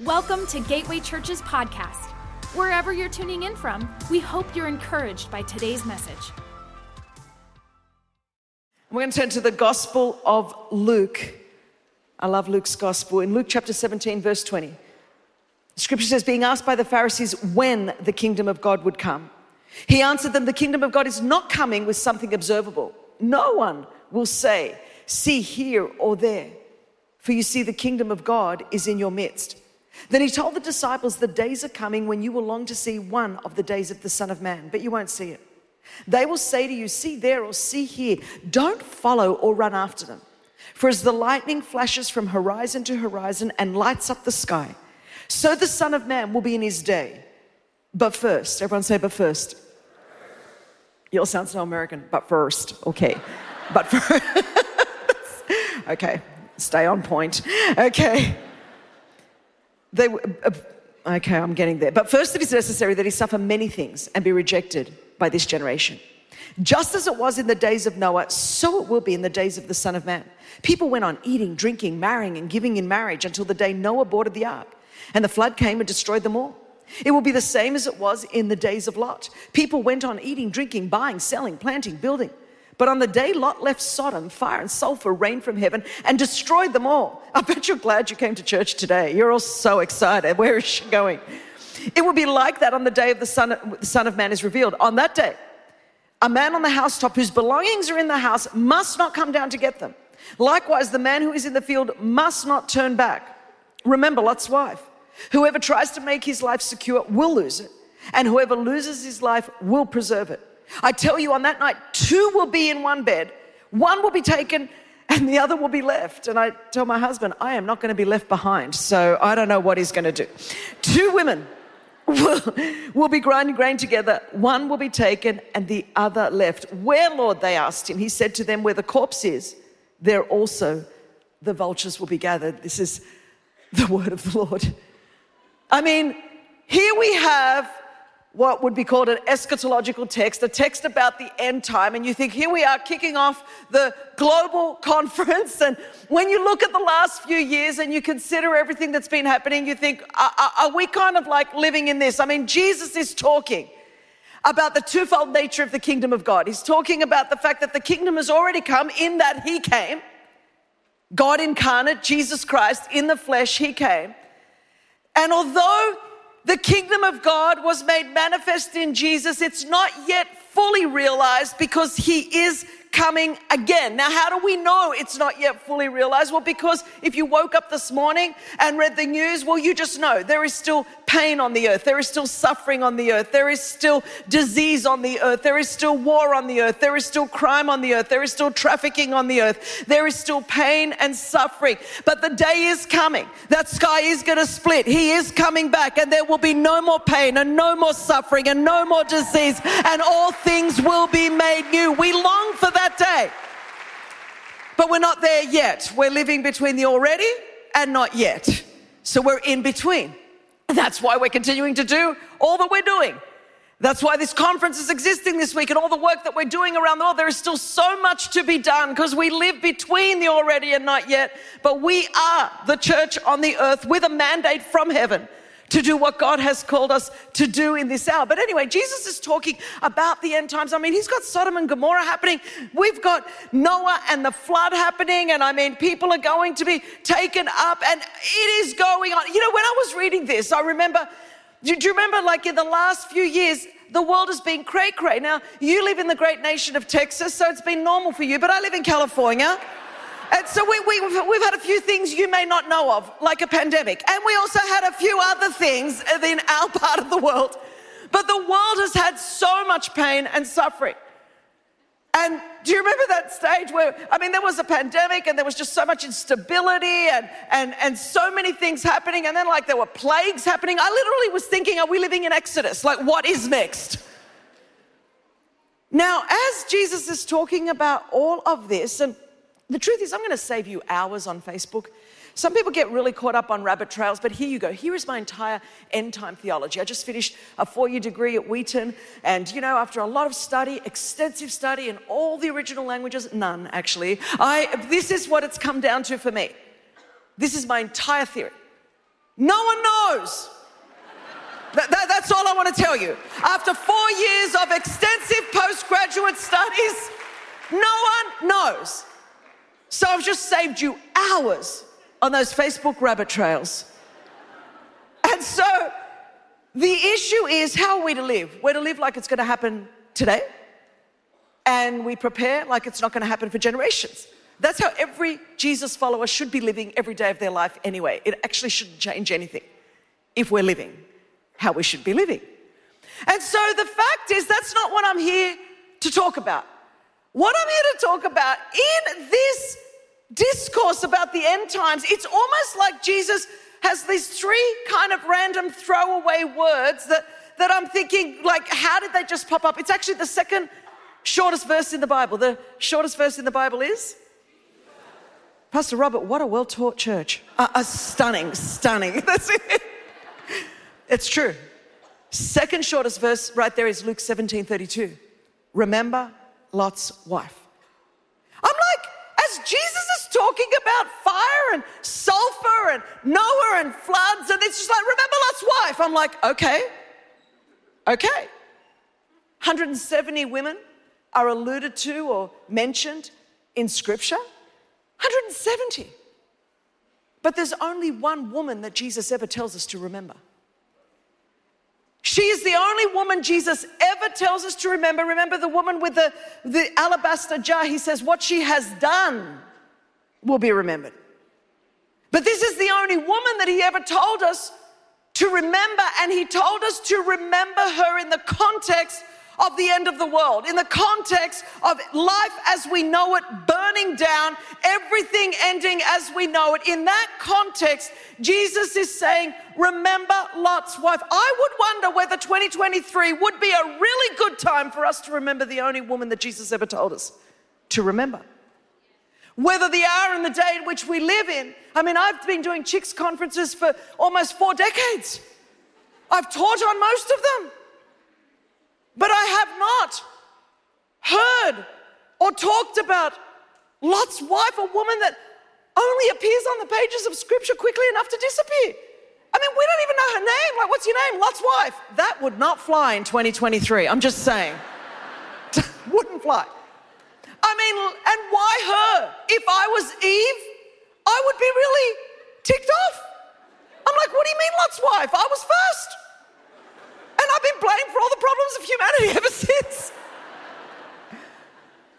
Welcome to Gateway Church's podcast. Wherever you're tuning in from, we hope you're encouraged by today's message. We're going to turn to the Gospel of Luke. I love Luke's Gospel. In Luke chapter 17, verse 20, scripture says, being asked by the Pharisees when the kingdom of God would come, he answered them, The kingdom of God is not coming with something observable. No one will say, See here or there, for you see, the kingdom of God is in your midst. Then he told the disciples, The days are coming when you will long to see one of the days of the Son of Man, but you won't see it. They will say to you, See there or see here. Don't follow or run after them. For as the lightning flashes from horizon to horizon and lights up the sky, so the Son of Man will be in his day. But first, everyone say, But first. You all sound so American, but first. Okay. But first. okay. Stay on point. Okay. They, uh, okay, I'm getting there. But first, it is necessary that he suffer many things and be rejected by this generation. Just as it was in the days of Noah, so it will be in the days of the Son of Man. People went on eating, drinking, marrying, and giving in marriage until the day Noah boarded the ark, and the flood came and destroyed them all. It will be the same as it was in the days of Lot. People went on eating, drinking, buying, selling, planting, building. But on the day Lot left Sodom, fire and sulfur rained from heaven and destroyed them all. I bet you're glad you came to church today. You're all so excited. Where is she going? It will be like that on the day of the Son, the Son of Man is revealed. On that day, a man on the housetop whose belongings are in the house must not come down to get them. Likewise, the man who is in the field must not turn back. Remember Lot's wife. Whoever tries to make his life secure will lose it, and whoever loses his life will preserve it. I tell you, on that night, two will be in one bed, one will be taken and the other will be left. And I tell my husband, I am not going to be left behind, so I don't know what he's going to do. Two women will, will be grinding grain together, one will be taken and the other left. Where, Lord, they asked him. He said to them, Where the corpse is, there also the vultures will be gathered. This is the word of the Lord. I mean, here we have what would be called an eschatological text, a text about the end time. And you think, here we are kicking off the global conference. And when you look at the last few years and you consider everything that's been happening, you think, are, are we kind of like living in this? I mean, Jesus is talking about the twofold nature of the kingdom of God. He's talking about the fact that the kingdom has already come in that He came. God incarnate, Jesus Christ in the flesh, He came. And although the kingdom of God was made manifest in Jesus. It's not yet fully realized because he is coming again. Now, how do we know it's not yet fully realized? Well, because if you woke up this morning and read the news, well, you just know there is still pain on the earth. There is still suffering on the earth. There is still disease on the earth. There is still war on the earth. There is still crime on the earth. There is still trafficking on the earth. There is still pain and suffering. But the day is coming. That sky is going to split. He is coming back, and there will be no more pain and no more suffering and no more disease, and all things will be made new. We long for that that day. But we're not there yet. We're living between the already and not yet. So we're in between. That's why we're continuing to do all that we're doing. That's why this conference is existing this week and all the work that we're doing around the world. There is still so much to be done because we live between the already and not yet. But we are the church on the earth with a mandate from heaven to do what God has called us to do in this hour. But anyway, Jesus is talking about the end times. I mean, he's got Sodom and Gomorrah happening. We've got Noah and the flood happening. And I mean, people are going to be taken up and it is going on. You know, when I was reading this, I remember, do you remember like in the last few years, the world has been cray cray. Now, you live in the great nation of Texas, so it's been normal for you, but I live in California. And so we, we, we've had a few things you may not know of, like a pandemic. And we also had a few other things in our part of the world. But the world has had so much pain and suffering. And do you remember that stage where, I mean, there was a pandemic and there was just so much instability and, and, and so many things happening. And then, like, there were plagues happening. I literally was thinking, are we living in Exodus? Like, what is next? Now, as Jesus is talking about all of this, and the truth is, I'm going to save you hours on Facebook. Some people get really caught up on rabbit trails, but here you go. Here is my entire end time theology. I just finished a four year degree at Wheaton, and you know, after a lot of study, extensive study in all the original languages, none actually, I, this is what it's come down to for me. This is my entire theory. No one knows. That, that, that's all I want to tell you. After four years of extensive postgraduate studies, no one knows. So I've just saved you hours on those Facebook rabbit trails. And so the issue is how are we to live? We're to live like it's going to happen today, and we prepare like it's not going to happen for generations. That's how every Jesus follower should be living every day of their life anyway. It actually shouldn't change anything if we're living how we should be living. And so the fact is, that's not what I'm here to talk about. What I'm here to talk about in this discourse about the end times, it's almost like Jesus has these three kind of random throwaway words that, that I'm thinking, like, how did they just pop up? It's actually the second shortest verse in the Bible. The shortest verse in the Bible is? Pastor Robert, what a well taught church. Uh, uh, stunning, stunning. That's it. It's true. Second shortest verse right there is Luke 17 32. Remember Lot's wife. I'm like, Jesus is talking about fire and sulfur and Noah and floods, and it's just like, remember Lot's wife. I'm like, okay, okay. 170 women are alluded to or mentioned in scripture. 170. But there's only one woman that Jesus ever tells us to remember. She is the only woman Jesus ever tells us to remember. Remember the woman with the, the alabaster jar? He says, What she has done will be remembered. But this is the only woman that he ever told us to remember, and he told us to remember her in the context of the end of the world, in the context of life as we know it burning down, everything ending as we know it. In that context, Jesus is saying, Remember Lot's wife. I would wonder whether 2023 would be a really good time for us to remember the only woman that Jesus ever told us to remember. Whether the hour and the day in which we live in. I mean, I've been doing chicks conferences for almost four decades. I've taught on most of them. But I have not heard or talked about Lot's wife, a woman that only appears on the pages of scripture quickly enough to disappear. I mean, we don't even know her name. Like, what's your name? Lot's wife. That would not fly in 2023. I'm just saying. Wouldn't fly. I mean, and why her? If I was Eve, I would be really ticked off. I'm like, what do you mean, Lot's wife? I was first. I've been blamed for all the problems of humanity ever since.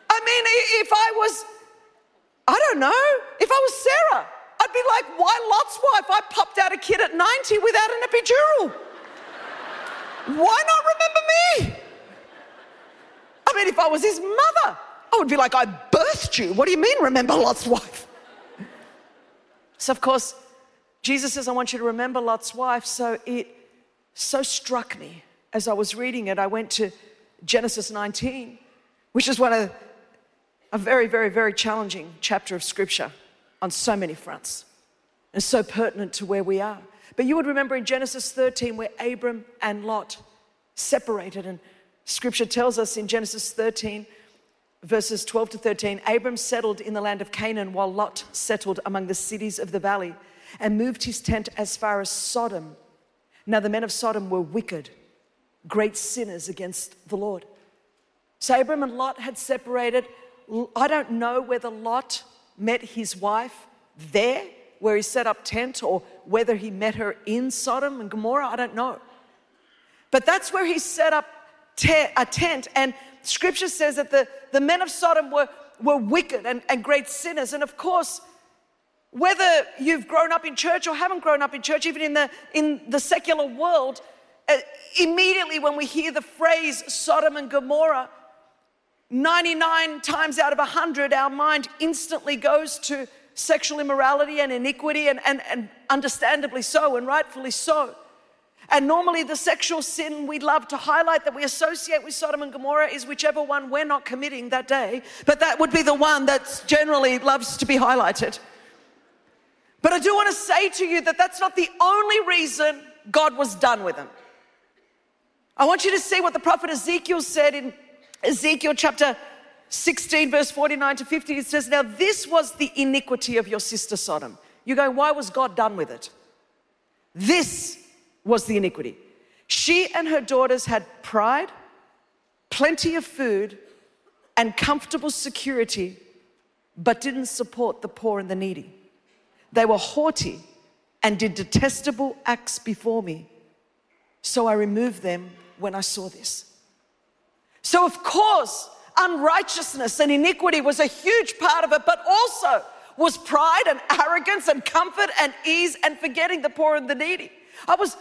I mean, if I was, I don't know, if I was Sarah, I'd be like, why Lot's wife? I popped out a kid at 90 without an epidural. Why not remember me? I mean, if I was his mother, I would be like, I birthed you. What do you mean, remember Lot's wife? So, of course, Jesus says, I want you to remember Lot's wife. So it so struck me as I was reading it. I went to Genesis 19, which is one of a very, very, very challenging chapter of scripture on so many fronts and so pertinent to where we are. But you would remember in Genesis 13 where Abram and Lot separated, and scripture tells us in Genesis 13, verses 12 to 13 Abram settled in the land of Canaan while Lot settled among the cities of the valley and moved his tent as far as Sodom now, the men of Sodom were wicked, great sinners against the Lord. So, Abram and Lot had separated. I don't know whether Lot met his wife there where he set up tent or whether he met her in Sodom and Gomorrah. I don't know. But that's where he set up te- a tent. And scripture says that the, the men of Sodom were, were wicked and, and great sinners. And of course, whether you've grown up in church or haven't grown up in church, even in the, in the secular world, uh, immediately when we hear the phrase Sodom and Gomorrah, 99 times out of 100, our mind instantly goes to sexual immorality and iniquity, and, and, and understandably so, and rightfully so. And normally, the sexual sin we love to highlight that we associate with Sodom and Gomorrah is whichever one we're not committing that day, but that would be the one that generally loves to be highlighted. But I do want to say to you that that's not the only reason God was done with them. I want you to see what the prophet Ezekiel said in Ezekiel chapter 16, verse 49 to 50. It says, Now this was the iniquity of your sister Sodom. You go, why was God done with it? This was the iniquity. She and her daughters had pride, plenty of food, and comfortable security, but didn't support the poor and the needy. They were haughty and did detestable acts before me. So I removed them when I saw this. So, of course, unrighteousness and iniquity was a huge part of it, but also was pride and arrogance and comfort and ease and forgetting the poor and the needy. I was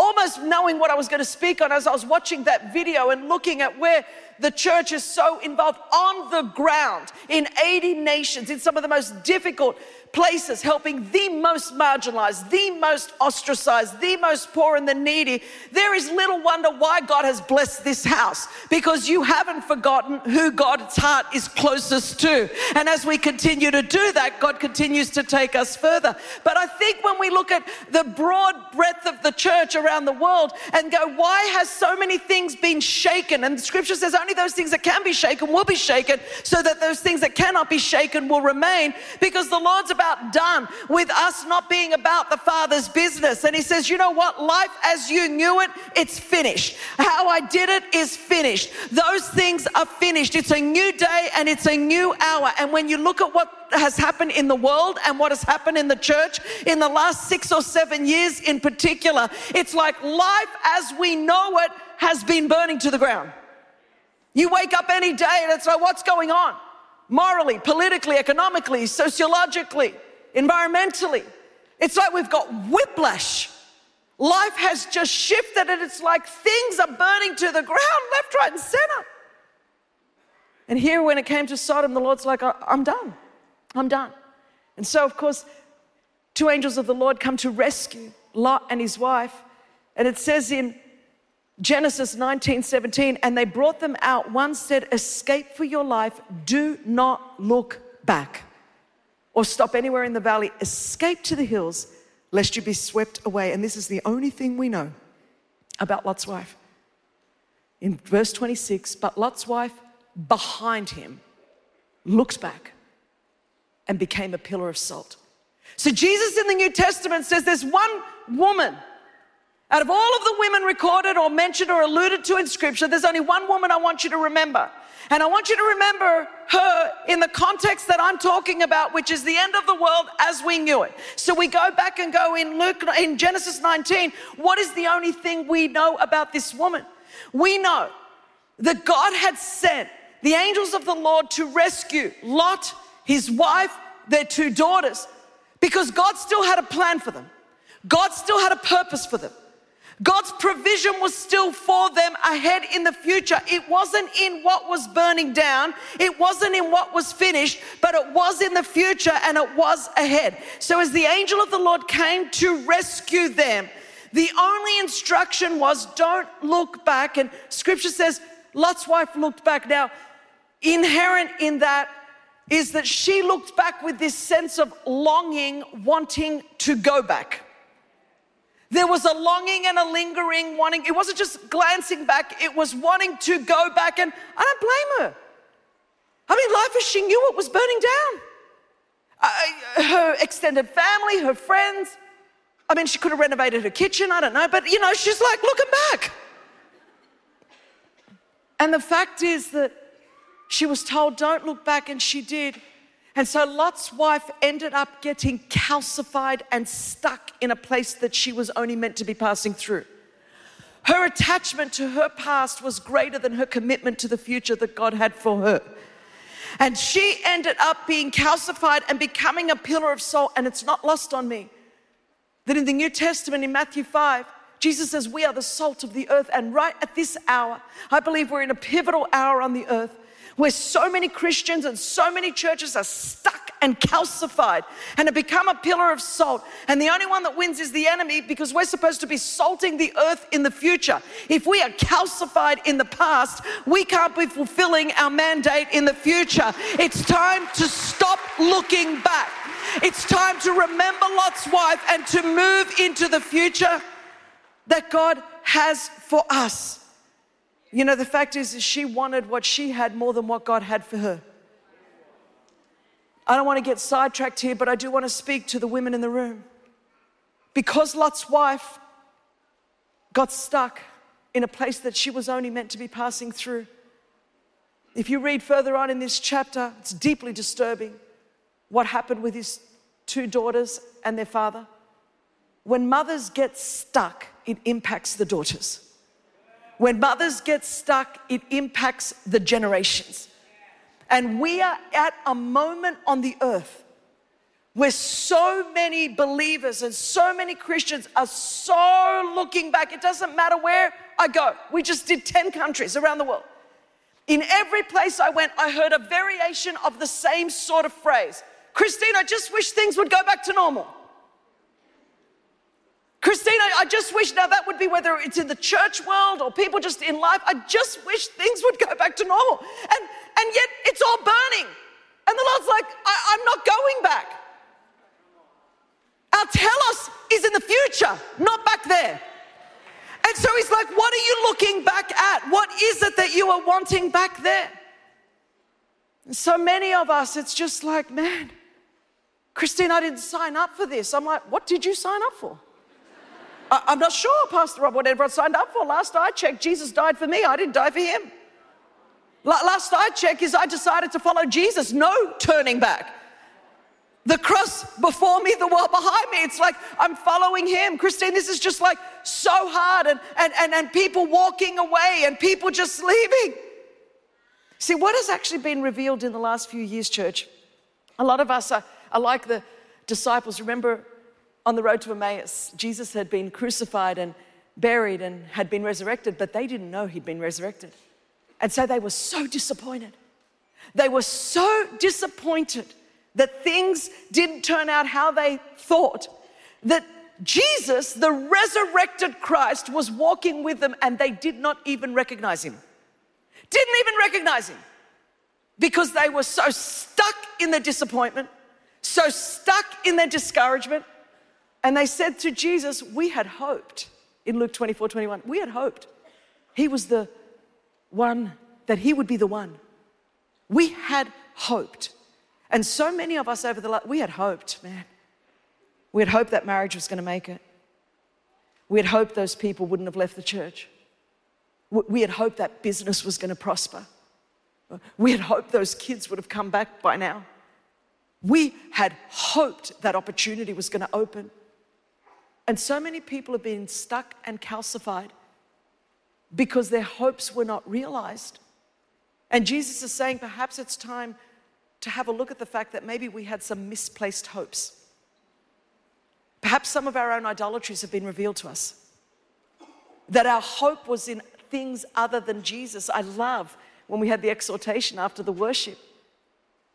almost knowing what I was going to speak on as I was watching that video and looking at where the church is so involved on the ground in 80 nations in some of the most difficult places, helping the most marginalized, the most ostracized, the most poor and the needy, there is little wonder why God has blessed this house because you haven't forgotten who God's heart is closest to. And as we continue to do that, God continues to take us further. But I think when we look at the broad breadth of the church around the world and go, why has so many things been shaken? And scripture says only those things that can be shaken will be shaken, so that those things that cannot be shaken will remain because the Lord's about done with us not being about the Father's business. And He says, you know what? Life as you knew it, it's finished. How I did it is finished. Those things are finished. It's a new day and it's a new hour. And when you look at what has happened in the world and what has happened in the church in the last six or seven years in particular, it's like life as we know it has been burning to the ground. You wake up any day and it's like, what's going on? Morally, politically, economically, sociologically environmentally. It's like we've got whiplash. Life has just shifted, and it's like things are burning to the ground, left, right, and center. And here, when it came to Sodom, the Lord's like, I'm done. I'm done. And so, of course, two angels of the Lord come to rescue Lot and his wife. And it says in Genesis 19 17, and they brought them out. One said, Escape for your life, do not look back or stop anywhere in the valley, escape to the hills, lest you be swept away. And this is the only thing we know about Lot's wife. In verse 26, but Lot's wife behind him looked back and became a pillar of salt. So Jesus in the New Testament says there's one woman. Out of all of the women recorded or mentioned or alluded to in Scripture, there's only one woman I want you to remember. And I want you to remember her in the context that I'm talking about, which is the end of the world as we knew it. So we go back and go in Luke, in Genesis 19. What is the only thing we know about this woman? We know that God had sent the angels of the Lord to rescue Lot, his wife, their two daughters, because God still had a plan for them. God still had a purpose for them. God's provision was still for them ahead in the future. It wasn't in what was burning down, it wasn't in what was finished, but it was in the future and it was ahead. So, as the angel of the Lord came to rescue them, the only instruction was don't look back. And scripture says Lot's wife looked back. Now, inherent in that is that she looked back with this sense of longing, wanting to go back. There was a longing and a lingering wanting. It wasn't just glancing back, it was wanting to go back. And I don't blame her. I mean, life as she knew it was burning down. Uh, her extended family, her friends. I mean, she could have renovated her kitchen, I don't know, but you know, she's like looking back. And the fact is that she was told, don't look back, and she did. And so Lot's wife ended up getting calcified and stuck in a place that she was only meant to be passing through. Her attachment to her past was greater than her commitment to the future that God had for her. And she ended up being calcified and becoming a pillar of salt. And it's not lost on me that in the New Testament, in Matthew 5, Jesus says, We are the salt of the earth. And right at this hour, I believe we're in a pivotal hour on the earth where so many Christians and so many churches are stuck and calcified and have become a pillar of salt. And the only one that wins is the enemy because we're supposed to be salting the earth in the future. If we are calcified in the past, we can't be fulfilling our mandate in the future. It's time to stop looking back. It's time to remember Lot's wife and to move into the future that God has for us. You know, the fact is, is she wanted what she had more than what God had for her. I don't want to get sidetracked here, but I do want to speak to the women in the room. Because Lot's wife got stuck in a place that she was only meant to be passing through. If you read further on in this chapter, it's deeply disturbing what happened with his two daughters and their father. When mothers get stuck, it impacts the daughters. When mothers get stuck, it impacts the generations. And we are at a moment on the earth where so many believers and so many Christians are so looking back. It doesn't matter where I go. We just did 10 countries around the world. In every place I went, I heard a variation of the same sort of phrase Christine, I just wish things would go back to normal. I, just wish now that would be whether it's in the church world or people just in life. I just wish things would go back to normal. And, and yet it's all burning. And the Lord's like, I, I'm not going back. Our telos is in the future, not back there. And so he's like, What are you looking back at? What is it that you are wanting back there? And so many of us, it's just like, Man, Christine, I didn't sign up for this. I'm like, What did you sign up for? I, I'm not sure, Pastor Rob, whatever I signed up for. Last I checked, Jesus died for me. I didn't die for him. Last I checked is I decided to follow Jesus. No turning back. The cross before me, the world behind me. It's like I'm following him. Christine, this is just like so hard and, and, and, and people walking away and people just leaving. See, what has actually been revealed in the last few years, church? A lot of us are, are like the disciples. Remember on the road to Emmaus, Jesus had been crucified and buried and had been resurrected, but they didn't know he'd been resurrected. And so they were so disappointed. They were so disappointed that things didn't turn out how they thought, that Jesus, the resurrected Christ, was walking with them and they did not even recognize him. Didn't even recognize him because they were so stuck in their disappointment, so stuck in their discouragement. And they said to Jesus, We had hoped, in Luke 24 21, we had hoped he was the one, that he would be the one. We had hoped. And so many of us over the last, we had hoped, man. We had hoped that marriage was going to make it. We had hoped those people wouldn't have left the church. We had hoped that business was going to prosper. We had hoped those kids would have come back by now. We had hoped that opportunity was going to open. And so many people have been stuck and calcified because their hopes were not realized. And Jesus is saying perhaps it's time to have a look at the fact that maybe we had some misplaced hopes. Perhaps some of our own idolatries have been revealed to us. That our hope was in things other than Jesus. I love when we had the exhortation after the worship.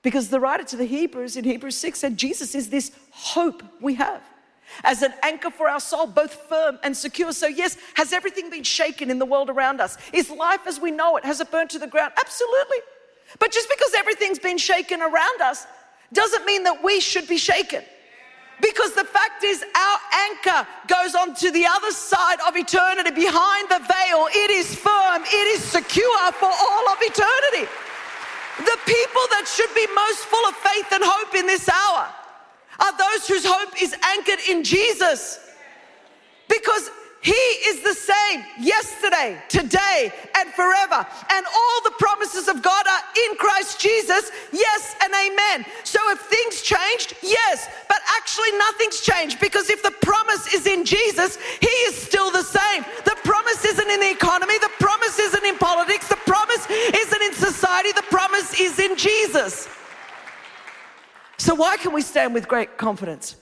Because the writer to the Hebrews in Hebrews 6 said, Jesus is this hope we have as an anchor for our soul, both firm and secure. So, yes, has everything been shaken in the world around us? Is life as we know it, has it burnt to the ground? Absolutely. But just because everything's been shaken around us doesn't mean that we should be shaken. Because the fact is, our anchor goes on to the other side of eternity, behind the veil. It is firm, it is secure for all of eternity. The people that should be most full of faith and hope in this hour are those whose hope is anchored in Jesus. Because he is the same yesterday, today, and forever. And all the promises of God are in Christ Jesus, yes and amen. So if things changed, yes, but actually nothing's changed because if the promise is in Jesus, He is still the same. The promise isn't in the economy, the promise isn't in politics, the promise isn't in society, the promise is in Jesus. So, why can we stand with great confidence?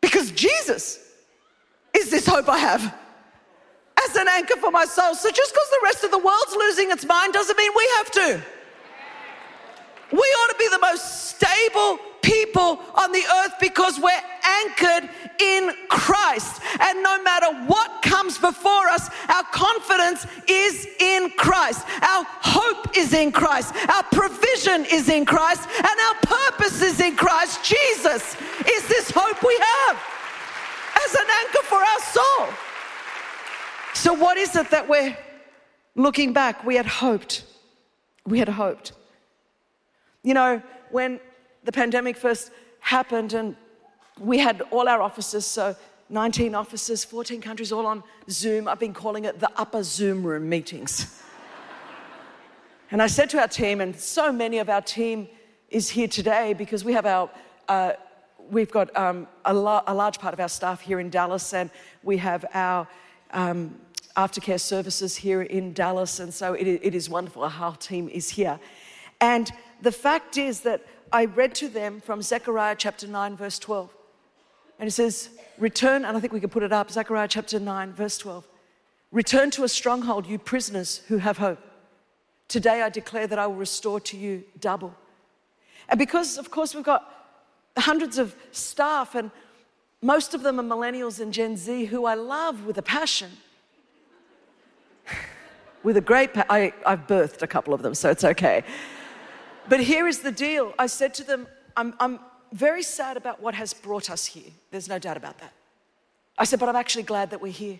Because Jesus is this hope I have as an anchor for my soul. So, just because the rest of the world's losing its mind doesn't mean we have to. We ought to be the most stable people on the earth because we're anchored in Christ. And no matter what comes before us, our confidence is in Christ. Our hope is in Christ. Our provision is in Christ. And our purpose in Christ. Jesus is this hope we have as an anchor for our soul. So, what is it that we're looking back? We had hoped. We had hoped. You know, when the pandemic first happened and we had all our offices so 19 offices, 14 countries, all on Zoom. I've been calling it the upper Zoom room meetings. and I said to our team, and so many of our team is here today because we have our, uh, we've got um, a, a, large part of our staff here in Dallas, and we have our um, aftercare services here in Dallas, and so it, it is wonderful. Our whole team is here. And the fact is that I read to them from Zechariah chapter 9, verse 12. And it says, Return, and I think we can put it up, Zechariah chapter 9, verse 12. Return to a stronghold, you prisoners who have hope. Today I declare that I will restore to you double. And because, of course, we've got hundreds of staff, and most of them are millennials and Gen Z who I love with a passion. with a great, pa- I, I've birthed a couple of them, so it's okay. But here is the deal I said to them, I'm, I'm very sad about what has brought us here. There's no doubt about that. I said, but I'm actually glad that we're here.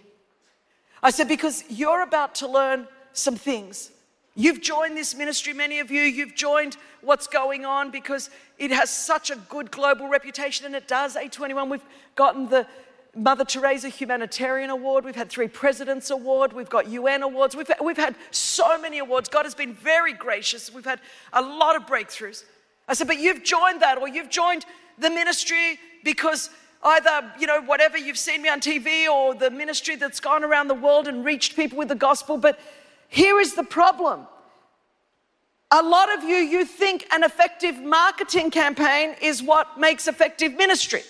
I said, because you're about to learn some things. You've joined this ministry, many of you, you've joined what's going on because it has such a good global reputation, and it does. A21, we've gotten the Mother Teresa Humanitarian Award. We've had three Presidents Award. We've got UN awards. We've, we've had so many awards. God has been very gracious. We've had a lot of breakthroughs. I said, but you've joined that or you've joined the ministry because either, you know, whatever you've seen me on TV or the ministry that's gone around the world and reached people with the gospel. But here is the problem. A lot of you, you think an effective marketing campaign is what makes effective ministry.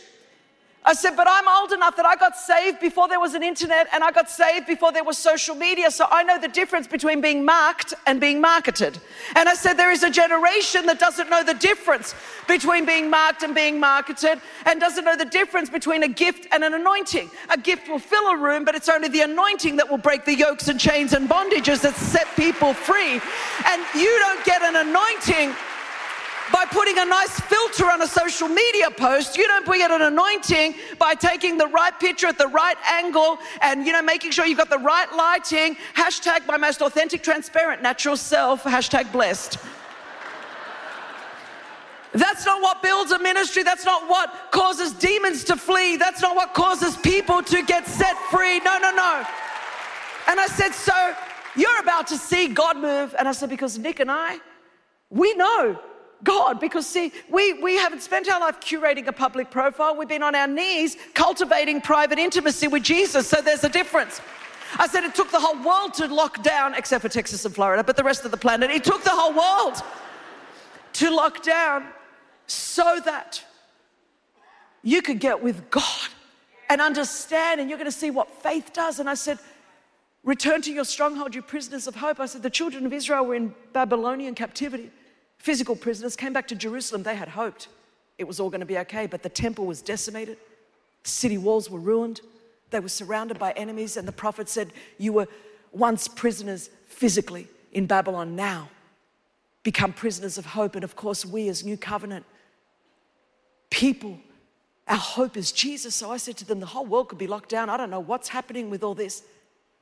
I said, but I'm old enough that I got saved before there was an internet and I got saved before there was social media. So I know the difference between being marked and being marketed. And I said, there is a generation that doesn't know the difference between being marked and being marketed and doesn't know the difference between a gift and an anointing. A gift will fill a room, but it's only the anointing that will break the yokes and chains and bondages that set people free. And you don't get an anointing by putting a nice filter on a social media post. You don't get an anointing by taking the right picture at the right angle and, you know, making sure you've got the right lighting. Hashtag my most authentic, transparent, natural self. Hashtag blessed. That's not what builds a ministry. That's not what causes demons to flee. That's not what causes people to get set free. No, no, no. And I said, So you're about to see God move. And I said, Because Nick and I, we know God because, see, we, we haven't spent our life curating a public profile. We've been on our knees cultivating private intimacy with Jesus. So there's a difference. I said it took the whole world to lock down, except for Texas and Florida, but the rest of the planet, it took the whole world to lock down so that you could get with God and understand, and you're going to see what faith does. And I said, Return to your stronghold, you prisoners of hope. I said, The children of Israel were in Babylonian captivity physical prisoners, came back to Jerusalem. They had hoped it was all going to be okay, but the temple was decimated, city walls were ruined, they were surrounded by enemies, and the prophet said, You were once prisoners physically in Babylon, now become prisoners of hope. And of course, we as New Covenant people, our hope is Jesus. So I said to them, The whole world could be locked down. I don't know what's happening with all this.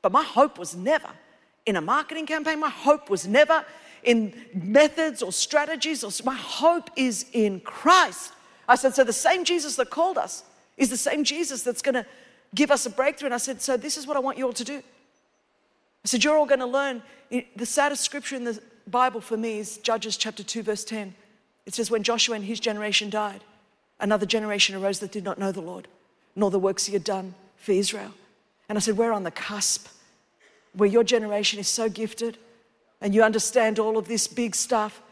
But my hope was never in a marketing campaign. My hope was never in methods or strategies. Or, my hope is in Christ. I said, so the same Jesus that called us is the same Jesus that's going to give us a breakthrough. And I said, so this is what I want you all to do. I said, you're all going to learn. The saddest scripture in the Bible for me is Judges chapter 2, verse 10. It says, when Joshua and his generation died, another generation arose that did not know the Lord, nor the works he had done for Israel. And I said, we're on the cusp where your generation is so gifted and you understand all of this big stuff.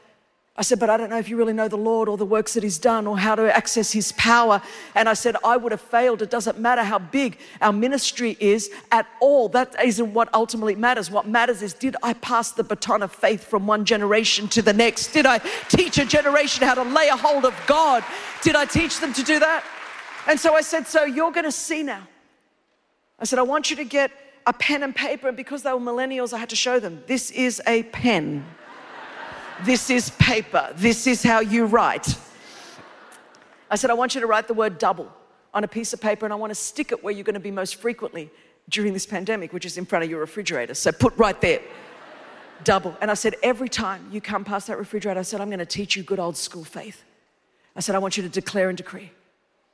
I said, but I don't know if you really know the Lord or the works that He's done or how to access His power. And I said, I would have failed. It doesn't matter how big our ministry is at all. That isn't what ultimately matters. What matters is, did I pass the baton of faith from one generation to the next? Did I teach a generation how to lay a hold of God? Did I teach them to do that? And so I said, so you're going to see now. I said, I want you to get a pen and paper, and because they were millennials, I had to show them this is a pen, this is paper, this is how you write. I said, I want you to write the word double on a piece of paper, and I want to stick it where you're going to be most frequently during this pandemic, which is in front of your refrigerator. So put right there, double. And I said, every time you come past that refrigerator, I said, I'm going to teach you good old school faith. I said, I want you to declare and decree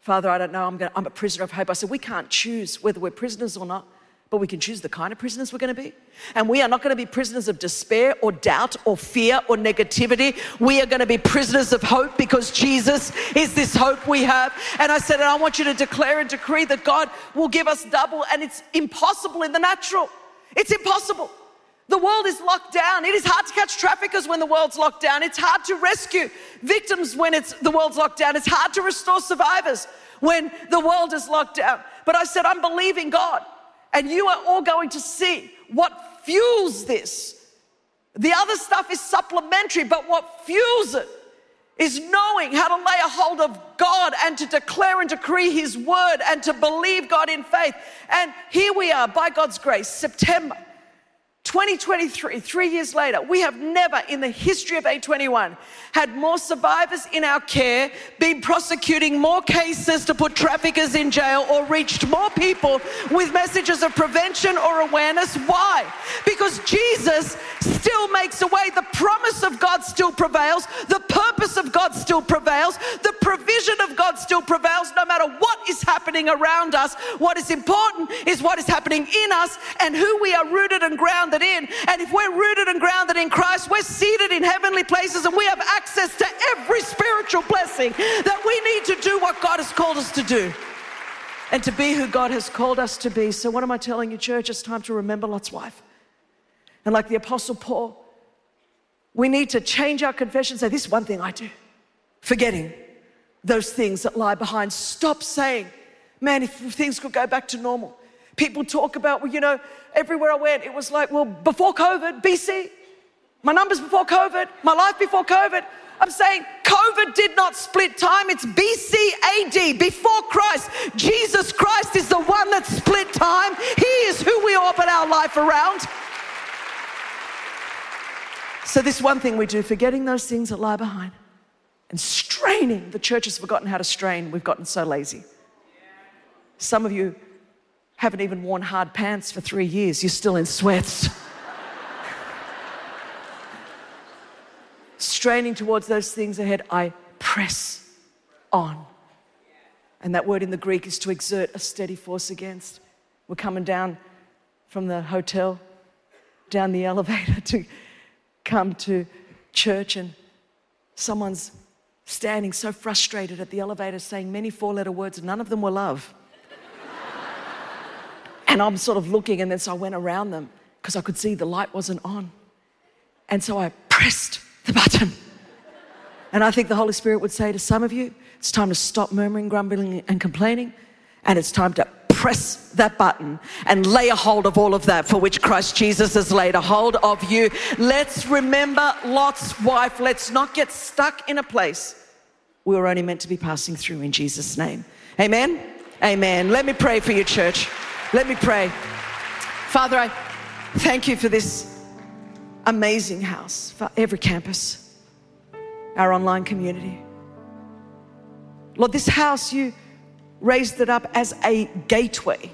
Father, I don't know, I'm, gonna, I'm a prisoner of hope. I said, We can't choose whether we're prisoners or not, but we can choose the kind of prisoners we're going to be. And we are not going to be prisoners of despair or doubt or fear or negativity. We are going to be prisoners of hope because Jesus is this hope we have. And I said, and I want you to declare and decree that God will give us double, and it's impossible in the natural. It's impossible. The world is locked down. It is hard to catch traffickers when the world's locked down. It's hard to rescue victims when it's the world's locked down. It's hard to restore survivors when the world is locked down. But I said, I'm believing God. And you are all going to see what fuels this. The other stuff is supplementary, but what fuels it is knowing how to lay a hold of God and to declare and decree His word and to believe God in faith. And here we are, by God's grace, September 2023, three years later, we have never in the history of A21 had more survivors in our care, been prosecuting more cases to put traffickers in jail, or reached more people with messages of prevention or awareness. Why? Because Jesus still makes a way. The promise of God still prevails. The purpose of God still prevails. The provision of God still prevails no matter what is happening around us. What is important is what is happening in us and who we are rooted and grounded grounded in. And if we're rooted and grounded in Christ, we're seated in heavenly places and we have access to every spiritual blessing that we need to do what God has called us to do and to be who God has called us to be. So, what am I telling you, church? It's time to remember Lot's wife. And like the Apostle Paul, we need to change our confession. Say, this is one thing I do, forgetting those things that lie behind. Stop saying, man, if things could go back to normal. People talk about, well, you know, everywhere I went, it was like, well, before COVID, BC, my numbers before COVID, my life before COVID. I'm saying COVID did not split time. It's BC AD, before Christ. Jesus Christ is the one that split time. He is who we orbit our life around. So, this one thing we do, forgetting those things that lie behind and straining. The church has forgotten how to strain. We've gotten so lazy. Some of you haven't even worn hard pants for three years, you're still in sweats. Straining towards those things ahead, I press on. And that word in the Greek is to exert a steady force against. We're coming down from the hotel, down the elevator to come to church, and someone's standing so frustrated at the elevator saying many four letter words, none of them were love. And I'm sort of looking, and then so I went around them because I could see the light wasn't on. And so I pressed the button. And I think the Holy Spirit would say to some of you, it's time to stop murmuring, grumbling, and complaining. And it's time to press that button and lay a hold of all of that for which Christ Jesus has laid a hold of you. Let's remember Lot's wife. Let's not get stuck in a place we were only meant to be passing through in Jesus' name. Amen. Amen. Let me pray for you, church. Let me pray. Father, I thank you for this amazing house, for every campus, our online community. Lord, this house, you raised it up as a gateway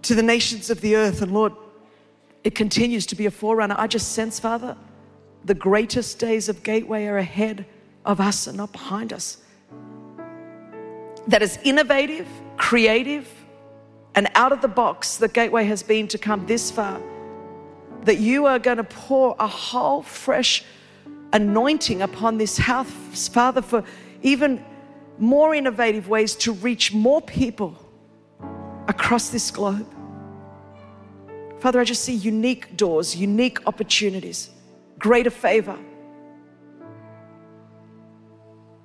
to the nations of the earth. And Lord, it continues to be a forerunner. I just sense, Father, the greatest days of Gateway are ahead of us and not behind us. That is innovative, creative, and out of the box the gateway has been to come this far, that you are going to pour a whole fresh anointing upon this house, Father, for even more innovative ways to reach more people across this globe. Father, I just see unique doors, unique opportunities, greater favor.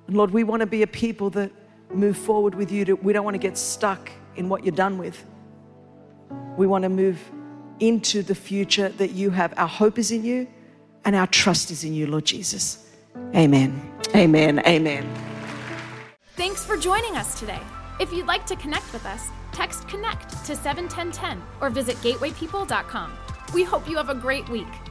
And Lord, we want to be a people that move forward with you. To, we don't want to get stuck in what you're done with. We want to move into the future that you have. Our hope is in you and our trust is in you, Lord Jesus. Amen. Amen. Amen. Thanks for joining us today. If you'd like to connect with us, text connect to 71010 or visit gatewaypeople.com. We hope you have a great week.